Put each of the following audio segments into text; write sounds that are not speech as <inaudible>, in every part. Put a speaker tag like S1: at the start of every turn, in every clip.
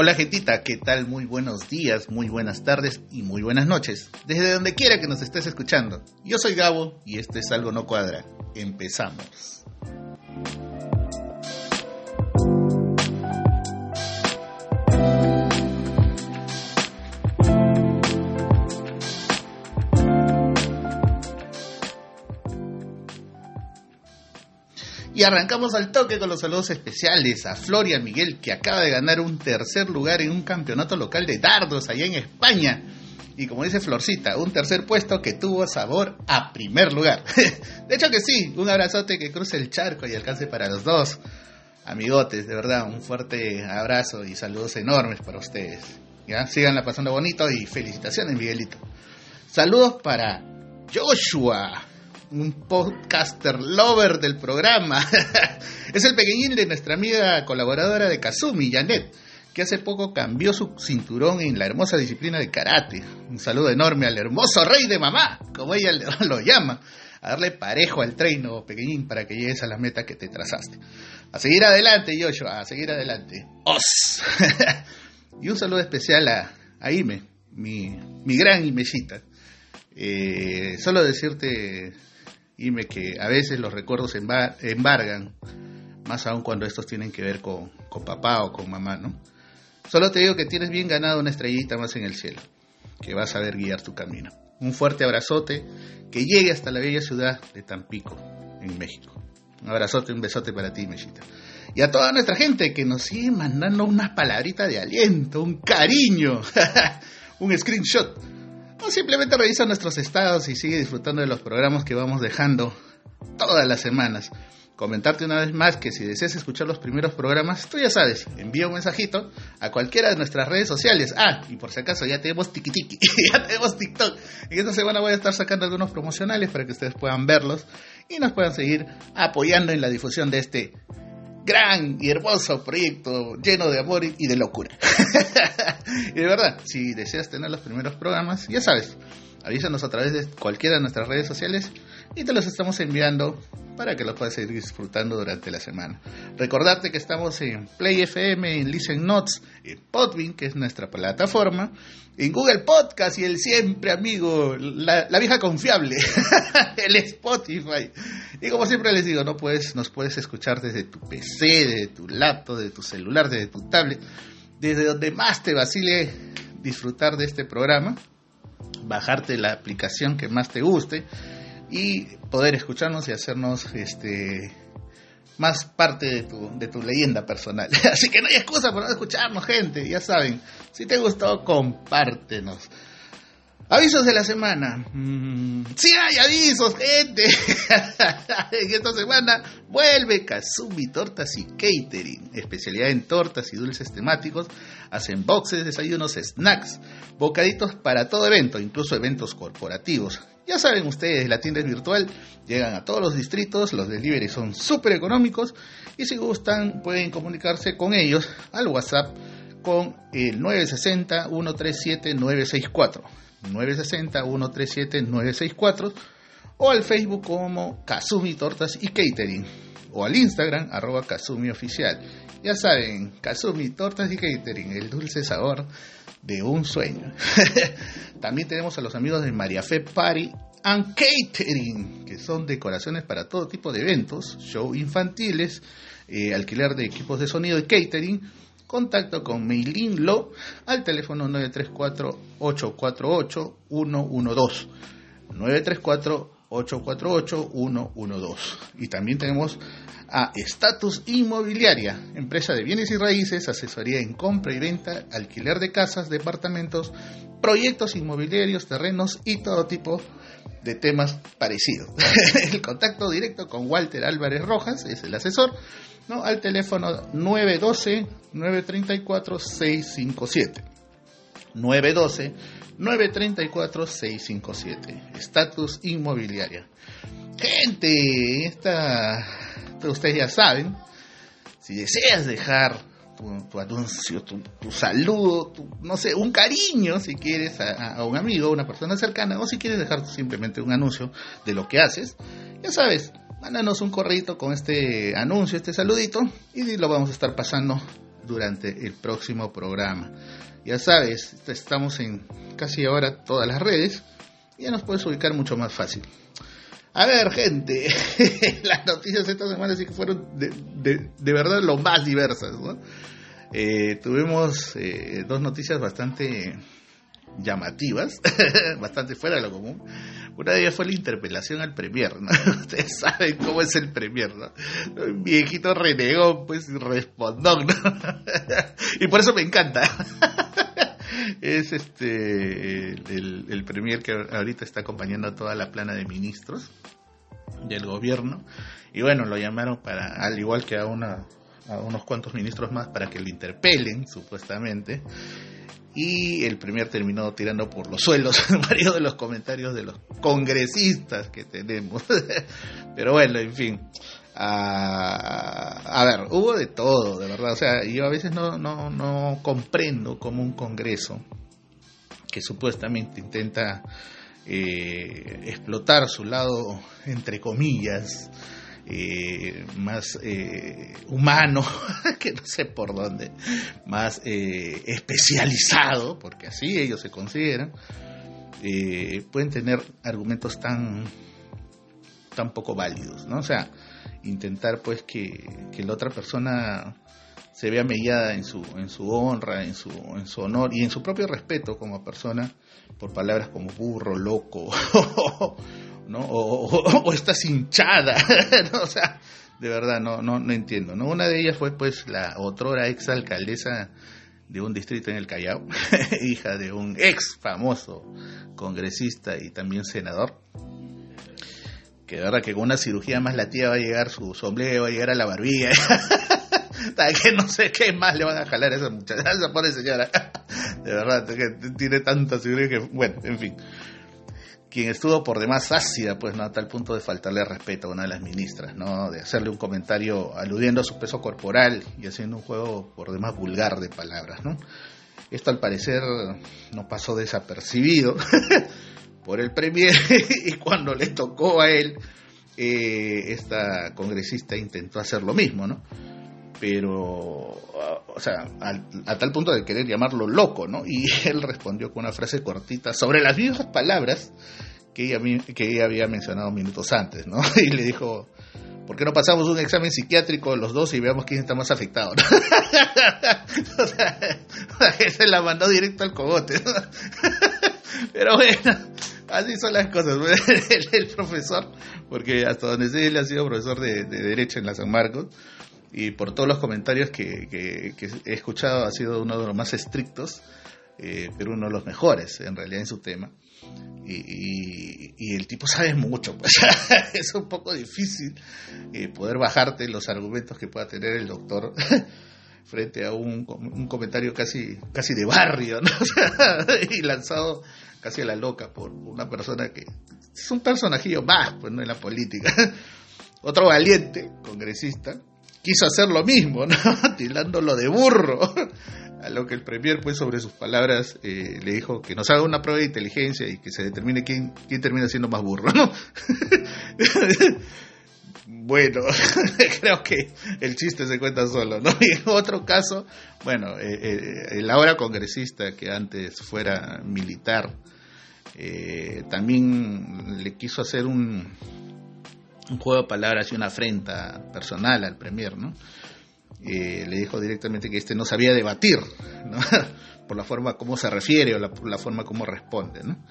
S1: Hola gentita, ¿qué tal? Muy buenos días, muy buenas tardes y muy buenas noches. Desde donde quiera que nos estés escuchando. Yo soy Gabo y este es Algo No Cuadra. Empezamos. Y arrancamos al toque con los saludos especiales a Floria Miguel, que acaba de ganar un tercer lugar en un campeonato local de dardos allá en España. Y como dice Florcita, un tercer puesto que tuvo sabor a primer lugar. <laughs> de hecho que sí, un abrazote que cruce el charco y alcance para los dos. Amigotes, de verdad, un fuerte abrazo y saludos enormes para ustedes. ¿Ya? Síganla pasando bonito y felicitaciones, Miguelito. Saludos para Joshua, un podcaster lover del programa. <laughs> es el pequeñín de nuestra amiga colaboradora de Kazumi, Janet, que hace poco cambió su cinturón en la hermosa disciplina de karate. Un saludo enorme al hermoso rey de mamá, como ella lo <laughs> llama. A darle parejo al treino, pequeñín, para que llegues a la meta que te trazaste. A seguir adelante, Joshua, a seguir adelante. ¡Os! <laughs> y un saludo especial a, a Ime, mi, mi gran Imecita. Eh, solo decirte, Ime, que a veces los recuerdos embargan, más aún cuando estos tienen que ver con, con papá o con mamá, ¿no? Solo te digo que tienes bien ganado una estrellita más en el cielo, que vas a ver guiar tu camino. Un fuerte abrazote que llegue hasta la bella ciudad de Tampico, en México. Un abrazote, un besote para ti, Mechita. Y a toda nuestra gente que nos sigue mandando unas palabritas de aliento, un cariño, <laughs> un screenshot. O simplemente revisa nuestros estados y sigue disfrutando de los programas que vamos dejando todas las semanas. Comentarte una vez más que si deseas escuchar los primeros programas, tú ya sabes, envía un mensajito a cualquiera de nuestras redes sociales. Ah, y por si acaso ya tenemos tiki tiki, <laughs> ya tenemos TikTok. En esta semana voy a estar sacando algunos promocionales para que ustedes puedan verlos y nos puedan seguir apoyando en la difusión de este gran y hermoso proyecto lleno de amor y de locura. <laughs> y de verdad, si deseas tener los primeros programas, ya sabes, avísanos a través de cualquiera de nuestras redes sociales y te los estamos enviando para que los puedas seguir disfrutando durante la semana. Recordarte que estamos en Play FM, en Listen Notes, en Podbean, que es nuestra plataforma, en Google Podcast y el siempre amigo, la, vieja confiable, <laughs> el Spotify. Y como siempre les digo, no puedes, nos puedes escuchar desde tu PC, desde tu laptop, desde tu celular, desde tu tablet, desde donde más te vacile disfrutar de este programa, bajarte la aplicación que más te guste y poder escucharnos y hacernos este más parte de tu, de tu leyenda personal. <laughs> Así que no hay excusa por no escucharnos, gente. Ya saben, si te gustó, compártenos. Avisos de la semana. Mm, sí hay avisos, gente. <laughs> en esta semana vuelve Kazumi Tortas y Catering. Especialidad en tortas y dulces temáticos. Hacen boxes, desayunos, snacks, bocaditos para todo evento, incluso eventos corporativos. Ya saben ustedes, la tienda es virtual, llegan a todos los distritos, los deliveries son súper económicos y si gustan pueden comunicarse con ellos al WhatsApp con el 960-137-964. 960-137-964 o al Facebook como Kazumi Tortas y Catering o al Instagram arroba Kazumi Oficial. Ya saben, Kazumi Tortas y Catering, el dulce sabor de un sueño. <laughs> También tenemos a los amigos de María Fe Party and Catering, que son decoraciones para todo tipo de eventos, show infantiles, eh, alquiler de equipos de sonido y catering. Contacto con Meilin Lo al teléfono 934-848-112. 934-848-112. Y también tenemos a Status Inmobiliaria, empresa de bienes y raíces, asesoría en compra y venta, alquiler de casas, departamentos, proyectos inmobiliarios, terrenos y todo tipo de temas parecidos. <laughs> el contacto directo con Walter Álvarez Rojas, es el asesor, ¿no? al teléfono 912-934-657. 912-934-657. Estatus Inmobiliaria. Gente, esta, ustedes ya saben, si deseas dejar tu, anuncio, tu, saludo, no sé, un cariño si quieres a, a, un amigo, una persona cercana, o si quieres dejar simplemente un anuncio de lo que haces, ya sabes, mándanos un correo con este anuncio, este saludito, y lo vamos a estar pasando durante el próximo programa. Ya sabes, estamos en casi ahora todas las redes, ya nos puedes ubicar mucho más fácil. A ver, gente, <laughs> las noticias esta semana sí que fueron de, de, verdad lo más diversas. Eh, tuvimos eh, dos noticias bastante llamativas, <laughs> bastante fuera de lo común. Una de ellas fue la interpelación al Premier, ¿no? <laughs> Ustedes saben cómo es el Premier, ¿no? Viejito renegó, pues, respondó, ¿no? <laughs> y por eso me encanta. <laughs> es este el, Premier que ahorita está acompañando a toda la plana de ministros del gobierno. Y bueno, lo llamaron para, al igual que a, a unos cuantos ministros más, para que lo interpelen, supuestamente. Y el Premier terminó tirando por los suelos <laughs> varios de los comentarios de los congresistas que tenemos. <laughs> Pero bueno, en fin. a ver, hubo de todo, de verdad. O sea, yo a veces no, no, no comprendo cómo un Congreso que supuestamente intenta eh, explotar su lado, entre comillas, eh, más eh, humano, <laughs> que no sé por dónde, más especializado, porque así ellos se consideran, pueden tener argumentos tan, tan poco válidos, ¿no? O sea, intentar pues que, que la otra persona se vea mellada en su, en su honra, en su, en su honor y en su propio respeto como persona por palabras como burro, loco, <laughs> ¿no? <laughs> O, estás hinchada. <laughs> O sea, de verdad, no, no, no entiendo, ¿no? Una de ellas fue pues la otrora ex alcaldesa de un distrito en el Callao, <laughs> hija de un ex famoso congresista y también senador, que de verdad que con una cirugía más la tía va a llegar su sombrero, va a llegar a la barbilla. que no sé qué más le van a jalar a esa muchacha, esa pobre señora. De verdad, que tiene tanta seguridad que, bueno, en fin. Quien estuvo por demás ácida, pues no, a tal punto de faltarle respeto a una de las ministras, ¿no? De hacerle un comentario aludiendo a su peso corporal y haciendo un juego por demás vulgar de palabras, ¿no? Esto al parecer no pasó desapercibido <laughs> por el Premier <laughs> y cuando le tocó a él, eh, esta congresista intentó hacer lo mismo, ¿no? Pero, o sea, a, tal punto de querer llamarlo loco, ¿no? Y <laughs> él respondió con una frase cortita sobre las mismas palabras que ella, que ella había mencionado minutos antes, ¿no? <laughs> Y le dijo, ¿por qué no pasamos un examen psiquiátrico los dos y veamos quién está más afectado? <laughs> o sea, se la mandó directo al cogote, ¿no? Pero bueno, así son las cosas. El, profesor, porque hasta donde sé, él ha sido profesor de Derecho en la San Marcos, y por todos los comentarios que, he escuchado ha sido uno de los más estrictos, eh, pero uno de los mejores en realidad en su tema. Y, el tipo sabe mucho, pues <laughs> es un poco difícil eh, poder bajarte los argumentos que pueda tener el doctor <laughs> frente a un, comentario casi, casi de barrio, ¿no? <laughs> y lanzado casi a la loca por una persona que es un personajillo más, pues no en la política. Otro valiente, congresista, quiso hacer lo mismo, <laughs> ¿no? tirándolo de burro. <laughs> A lo que el Premier, pues, sobre sus palabras, eh, le dijo que nos haga una prueba de inteligencia y que se determine quién, quién termina siendo más burro, ¿no? <laughs> bueno, creo que el chiste se cuenta solo, ¿no? Y en otro caso, bueno, eh, eh, el ahora congresista que antes fuera militar, también le quiso hacer un, un juego de palabras y una afrenta personal al Premier, ¿no? Eh, le dijo directamente que este no sabía debatir, ¿no? <laughs> por la forma como se refiere o la, forma como responde, ¿no?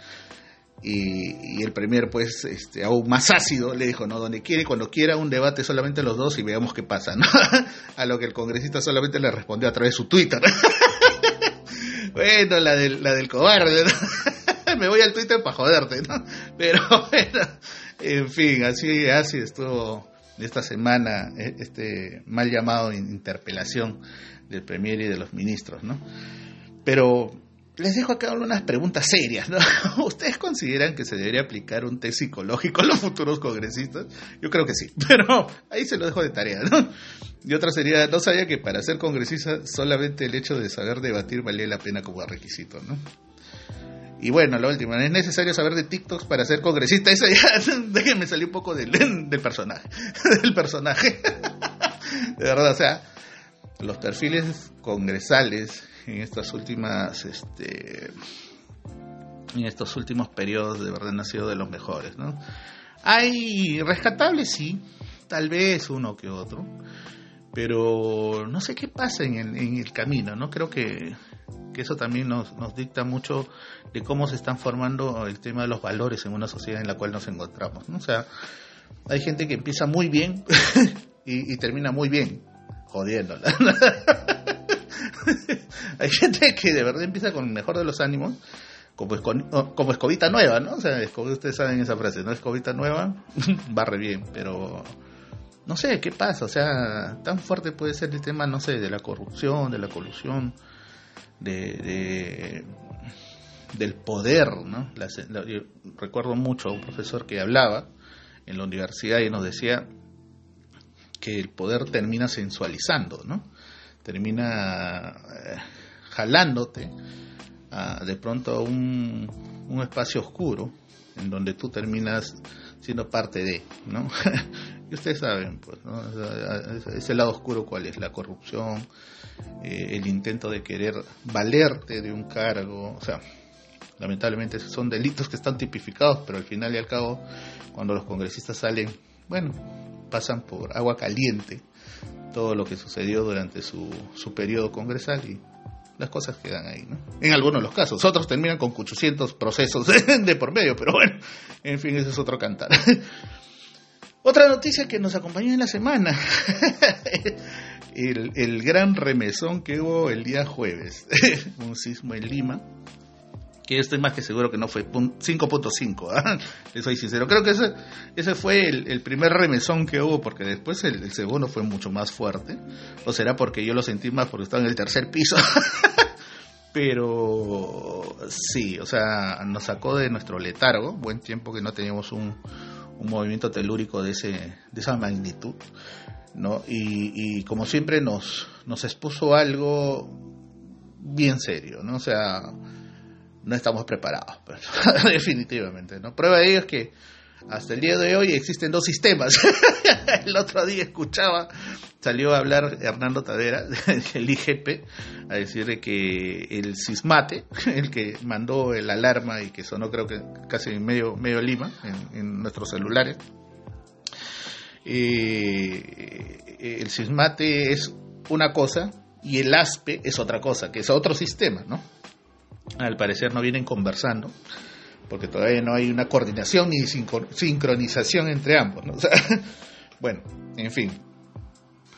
S1: Y, el Premier, pues, este, aún más ácido, le dijo, no, donde quiere, cuando quiera, un debate solamente los dos y veamos qué pasa, ¿no? <laughs> A lo que el congresista solamente le respondió a través de su Twitter. <laughs> bueno, la del, la del cobarde, ¿no? Me voy al Twitter para joderte, ¿no? Pero bueno, en fin, así, así estuvo esta semana e, este mal llamado interpelación del Premier y de los ministros, ¿no? Pero les dejo acá unas preguntas serias, ¿no? <laughs> ¿Ustedes consideran que se debería aplicar un test psicológico a los futuros congresistas? Yo creo que sí, <laughs> pero ahí se lo dejo de tarea, ¿no? Y otra sería, no sabía que para ser congresista solamente el hecho de saber debatir valía la pena como requisito, ¿no? Y bueno, la última, es necesario saber de TikToks para ser congresista. <laughs> Eso ya, déjenme salir un poco del, del personaje. <laughs> Del personaje. De verdad, o sea, los perfiles congresales en estas últimas, este, en estos últimos periodos de verdad han sido de los mejores, ¿no? Hay rescatables, sí, tal vez uno que otro, pero no sé qué pasa en el, en el camino, ¿no? Creo que, que eso también nos, nos dicta mucho de cómo se están formando el tema de los valores en una sociedad en la cual nos encontramos, ¿no? O sea, hay gente que empieza muy bien <laughs> y, termina muy bien, jodiéndola. <laughs> hay gente que de verdad empieza con el mejor de los ánimos, como, esco- como escobita nueva, ¿no? O sea, ustedes saben esa frase, ¿no? Escobita nueva, <laughs> barre bien, pero no sé qué pasa, o sea, tan fuerte puede ser el tema, no sé, de la corrupción, de la colusión, de, de- del poder, recuerdo mucho a un profesor que hablaba en la universidad y nos decía que el poder termina sensualizando, ¿no? Termina eh, jalándote a, de pronto a un, espacio oscuro en donde tú terminas siendo parte de. <laughs> y ustedes saben, pues, ¿no? Ese lado oscuro cuál es, la corrupción, eh, el intento de querer valerte de un cargo, o sea, lamentablemente son delitos que están tipificados, pero al final y al cabo, cuando los congresistas salen, bueno, pasan por agua caliente todo lo que sucedió durante su, su periodo congresal y las cosas quedan ahí, ¿no? En algunos de los casos, otros terminan con 800 procesos <laughs> de por medio, pero bueno, en fin, ese es otro cantar. <laughs> Otra noticia que nos acompañó en la semana, <laughs> el, gran remesón que hubo el día jueves, <laughs> un sismo en Lima, que estoy más que seguro que no fue pun- 5.5, ¿ah? Le soy sincero. Creo que ese, ese fue el, primer remesón que hubo, porque después el segundo fue mucho más fuerte. O será porque yo lo sentí más porque estaba en el tercer piso. <laughs> Pero sí, o sea, nos sacó de nuestro letargo, buen tiempo que no teníamos un, un movimiento telúrico de, ese, de esa magnitud. ¿no? Y, y como siempre nos, nos expuso algo bien serio, ¿no? O sea, no estamos preparados, pues, <laughs> definitivamente, ¿no? Prueba de ello es que hasta el día de hoy existen dos sistemas. <laughs> el otro día escuchaba, salió a hablar Hernando Tadera, <laughs> del IGP, a decir de que el sismate, <laughs> el que mandó el alarma y que sonó creo que casi en medio, medio Lima, en, nuestros celulares, eh, el sismate es una cosa y el ASPE es otra cosa, que es otro sistema, ¿no? Al parecer no vienen conversando, porque todavía no hay una coordinación ni sincro- sincronización entre ambos, ¿no? <laughs> Bueno, en fin,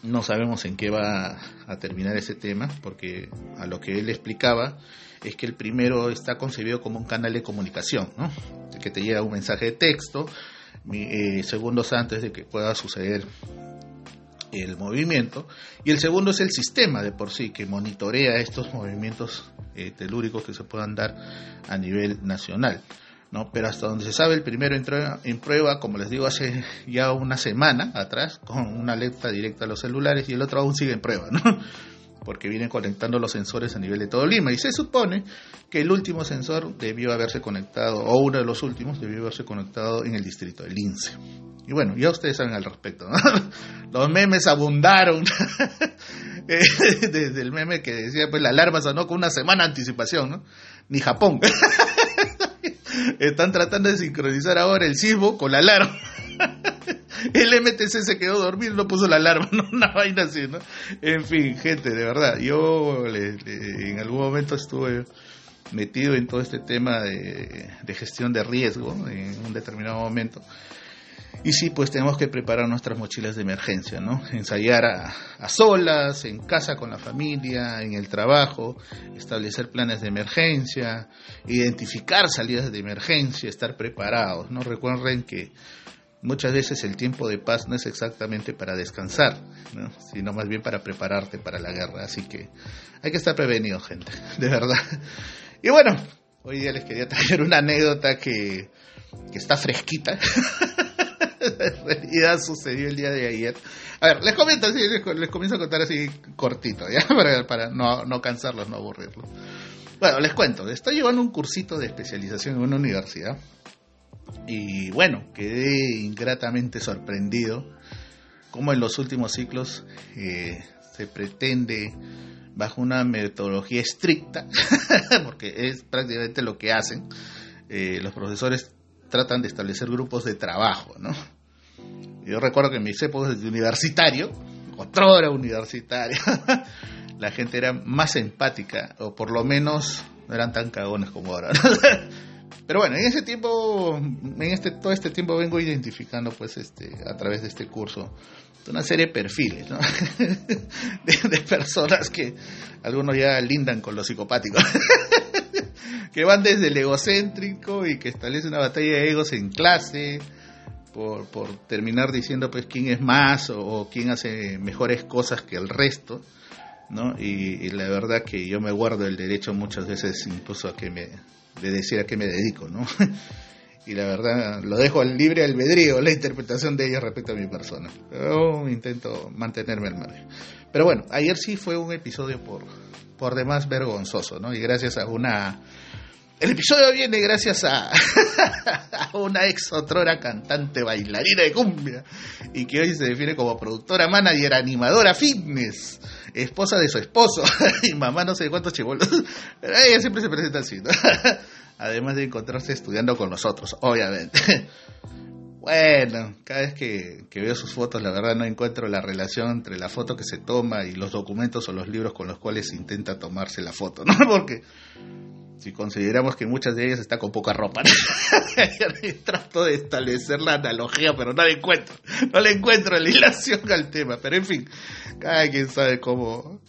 S1: no sabemos en qué va a terminar ese tema, porque a lo que él explicaba es que el primero está concebido como un canal de comunicación, ¿no? Que te llega un mensaje de texto eh, segundos antes de que pueda suceder el movimiento y el segundo es el sistema de por sí que monitorea estos movimientos eh, telúricos que se puedan dar a nivel nacional ¿no? pero hasta donde se sabe el primero entró en prueba como les digo hace ya una semana atrás con una alerta directa a los celulares y el otro aún sigue en prueba ¿no? <laughs> porque vienen conectando los sensores a nivel de todo Lima y se supone que el último sensor debió haberse conectado o uno de los últimos debió haberse conectado en el distrito del Lince y bueno, ya ustedes saben al respecto. ¿no? <laughs> Los memes abundaron. <laughs> Eh, <laughs> Desde el meme que decía, pues la alarma sonó con una semana de anticipación, ¿no? Ni Japón. Están tratando de sincronizar ahora el sismo con la alarma. El MTC se quedó dormido, no puso la alarma, ¿no? una vaina así, ¿no? En fin, gente, de verdad, yo le- en algún momento estuve metido en todo este tema de gestión de riesgo en un determinado momento. Y sí, pues tenemos que preparar nuestras mochilas de emergencia, ¿no? Ensayar a, a solas, en casa con la familia, en el trabajo, establecer planes de emergencia, identificar salidas de emergencia, estar preparados, ¿no? Recuerden que muchas veces el tiempo de paz no es exactamente para descansar, ¿no? sino más bien para prepararte para la guerra. Así que hay que estar prevenidos, gente, de verdad. Y bueno, hoy día les quería traer una anécdota que, que está fresquita. <laughs> <laughs> en realidad sucedió el día de ayer. A ver, les comento así, les, comienzo a contar así cortito, ¿ya? <laughs> Para, no, no cansarlos, no aburrirlos. Bueno, les cuento, estoy llevando un cursito de especialización en una universidad y bueno, quedé ingratamente sorprendido cómo en los últimos ciclos eh, se pretende bajo una metodología estricta, <laughs> porque es prácticamente lo que hacen, eh, los profesores tratan de establecer grupos de trabajo, ¿no? Yo recuerdo que en mis épocas de universitario, otro era universitario, <laughs> la gente era más empática, o por lo menos no eran tan cagones como ahora. <laughs> Pero bueno, en ese tiempo, en este todo este tiempo vengo identificando, pues, este, a través de este curso, una serie de perfiles, <laughs> de, personas que algunos ya lindan con los psicopáticos, que van desde el egocéntrico y que establece una batalla de egos en clase, por, terminar diciendo pues quién es más o, quién hace mejores cosas que el resto, ¿no? Y, la verdad que yo me guardo el derecho muchas veces incluso a que me, de decir a qué me dedico, ¿no? <laughs> y la verdad lo dejo al libre albedrío la interpretación de ellos respecto a mi persona. Intento mantenerme al margen. Pero bueno, ayer sí fue un episodio por, por demás vergonzoso, ¿no? Y gracias a una el episodio viene gracias <laughs> a, una ex otrora cantante bailarina de cumbia y que hoy se define como productora, manager, animadora, fitness, esposa de su esposo <laughs> y mamá no sé cuántos chivolos. Ella siempre se presenta así, ¿no? <laughs> Además de encontrarse estudiando con nosotros, obviamente. Bueno, cada vez que, que, veo sus fotos, la verdad no encuentro la relación entre la foto que se toma y los documentos o los libros con los cuales intenta tomarse la foto, ¿no? Porque si consideramos que muchas de ellas están con poca ropa. <laughs> Trato de establecer la analogía, pero no le encuentro. No le encuentro la hilación al tema. Pero en fin, cada quien sabe cómo,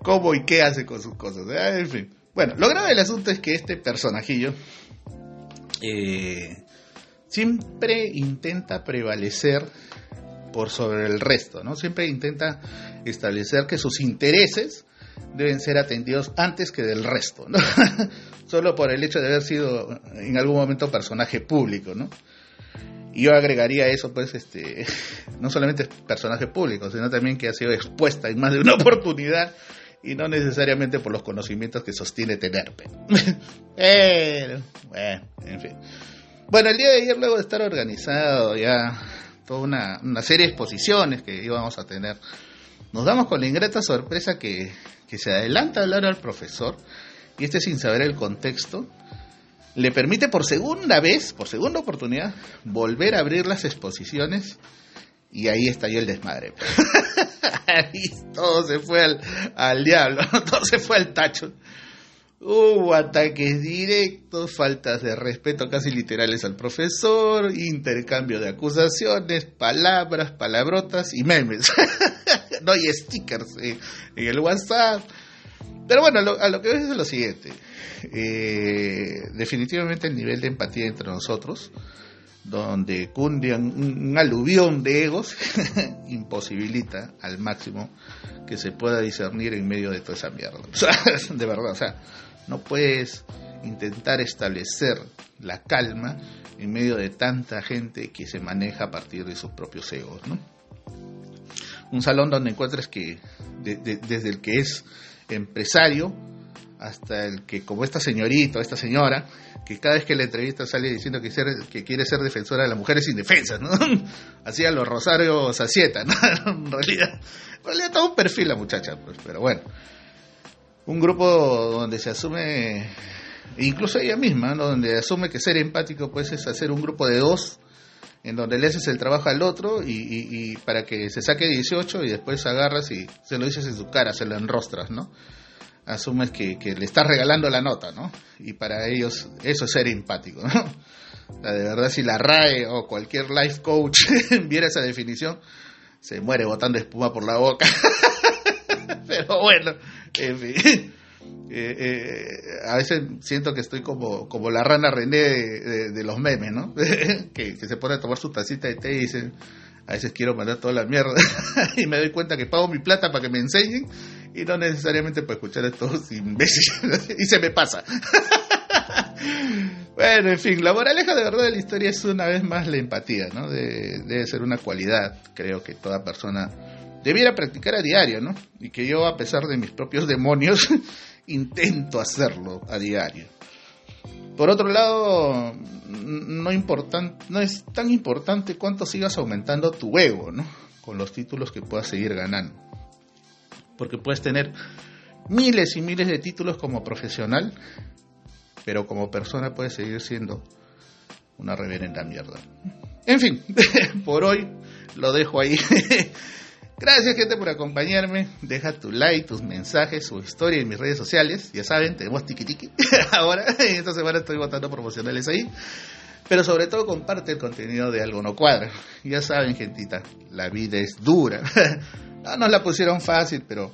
S1: cómo y qué hace con sus cosas. ¿eh? En fin. Bueno, lo grave del asunto es que este personajillo eh, siempre intenta prevalecer por sobre el resto, ¿no? Siempre intenta establecer que sus intereses deben ser atendidos antes que del resto, ¿no? <laughs> solo por el hecho de haber sido en algún momento personaje público, ¿no? Y yo agregaría eso, pues, este, <laughs> no solamente personaje público, sino también que ha sido expuesta en más de una <laughs> oportunidad y no necesariamente por los conocimientos que sostiene tener. Pero, bueno, en fin. Bueno, el día de ayer, luego de estar organizado ya toda una, una serie de exposiciones que íbamos a tener, nos damos con la ingrata sorpresa que, que se adelanta a hablar al profesor y este sin saber el contexto le permite por segunda vez, por segunda oportunidad, volver a abrir las exposiciones y ahí estalló el desmadre. <laughs> ahí todo se fue al, al diablo, <laughs> todo se fue al tacho. Hubo ataques directos, faltas de respeto casi literales al profesor, intercambio de acusaciones, palabras, palabrotas y memes. <laughs> no hay stickers en, el WhatsApp. Pero bueno, lo, a lo que ves es lo siguiente. Eh, definitivamente el nivel de empatía entre nosotros, donde cunde un, aluvión de egos, <laughs> imposibilita al máximo que se pueda discernir en medio de toda esa mierda. <laughs> De verdad, o sea, no puedes intentar establecer la calma en medio de tanta gente que se maneja a partir de sus propios egos, ¿no? Un salón donde encuentres que de, de, desde el que es empresario hasta el que, como esta señorita o esta señora, que cada vez que la entrevista sale diciendo que, quiere ser defensora de las mujeres indefensas, ¿no? <laughs> Así a los Rosario Sacieta. <laughs> En realidad, realidad todo un perfil la muchacha, pues, pero bueno. Un grupo donde se asume, incluso ella misma, ¿no? Donde asume que ser empático, pues, es hacer un grupo de dos, en donde le haces el trabajo al otro y, para que se saque 18 y después agarras y se lo dices en su cara, se lo enrostras, ¿no? asumes que, que, le estás regalando la nota, ¿no? Y para ellos eso es ser empático, ¿no? De verdad, si la RAE o cualquier life coach <laughs> viera esa definición, se muere botando espuma por la boca. <laughs> <laughs> Bueno, en fin. <laughs> Eh, eh, a veces siento que estoy como, como la rana René de, de, de los memes, ¿no? <laughs> que, que se pone a tomar su tacita de té y dice, a veces quiero mandar toda la mierda y me doy cuenta que pago mi plata para que me enseñen y no necesariamente para escuchar a estos imbéciles y se me pasa. bueno, en fin, la moraleja de verdad de la historia es una vez más la empatía, ¿no? De, debe ser una cualidad, creo que toda persona debiera practicar a diario, ¿no? Y que yo, a pesar de mis propios demonios, <laughs> intento hacerlo a diario. Por otro lado, no, es tan importante cuánto sigas aumentando tu ego, ¿no? Con los títulos que puedas seguir ganando. Porque puedes tener miles y miles de títulos como profesional, pero como persona puedes seguir siendo una reverenda mierda. En fin, <laughs> por hoy lo dejo ahí. <laughs> Gracias gente por acompañarme. Deja tu like, tus mensajes, su historia en mis redes sociales. Ya saben, tenemos tiki tiki. <laughs> Ahora, en esta semana estoy botando promocionales ahí. Pero sobre todo comparte el contenido de Algo No Cuadra. Ya saben, gentita, la vida es dura. <laughs> No nos la pusieron fácil, pero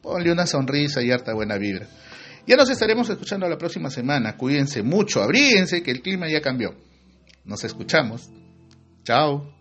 S1: ponle una sonrisa y harta buena vibra. Ya nos estaremos escuchando la próxima semana. Cuídense mucho, abríguense que el clima ya cambió. Nos escuchamos. Chao.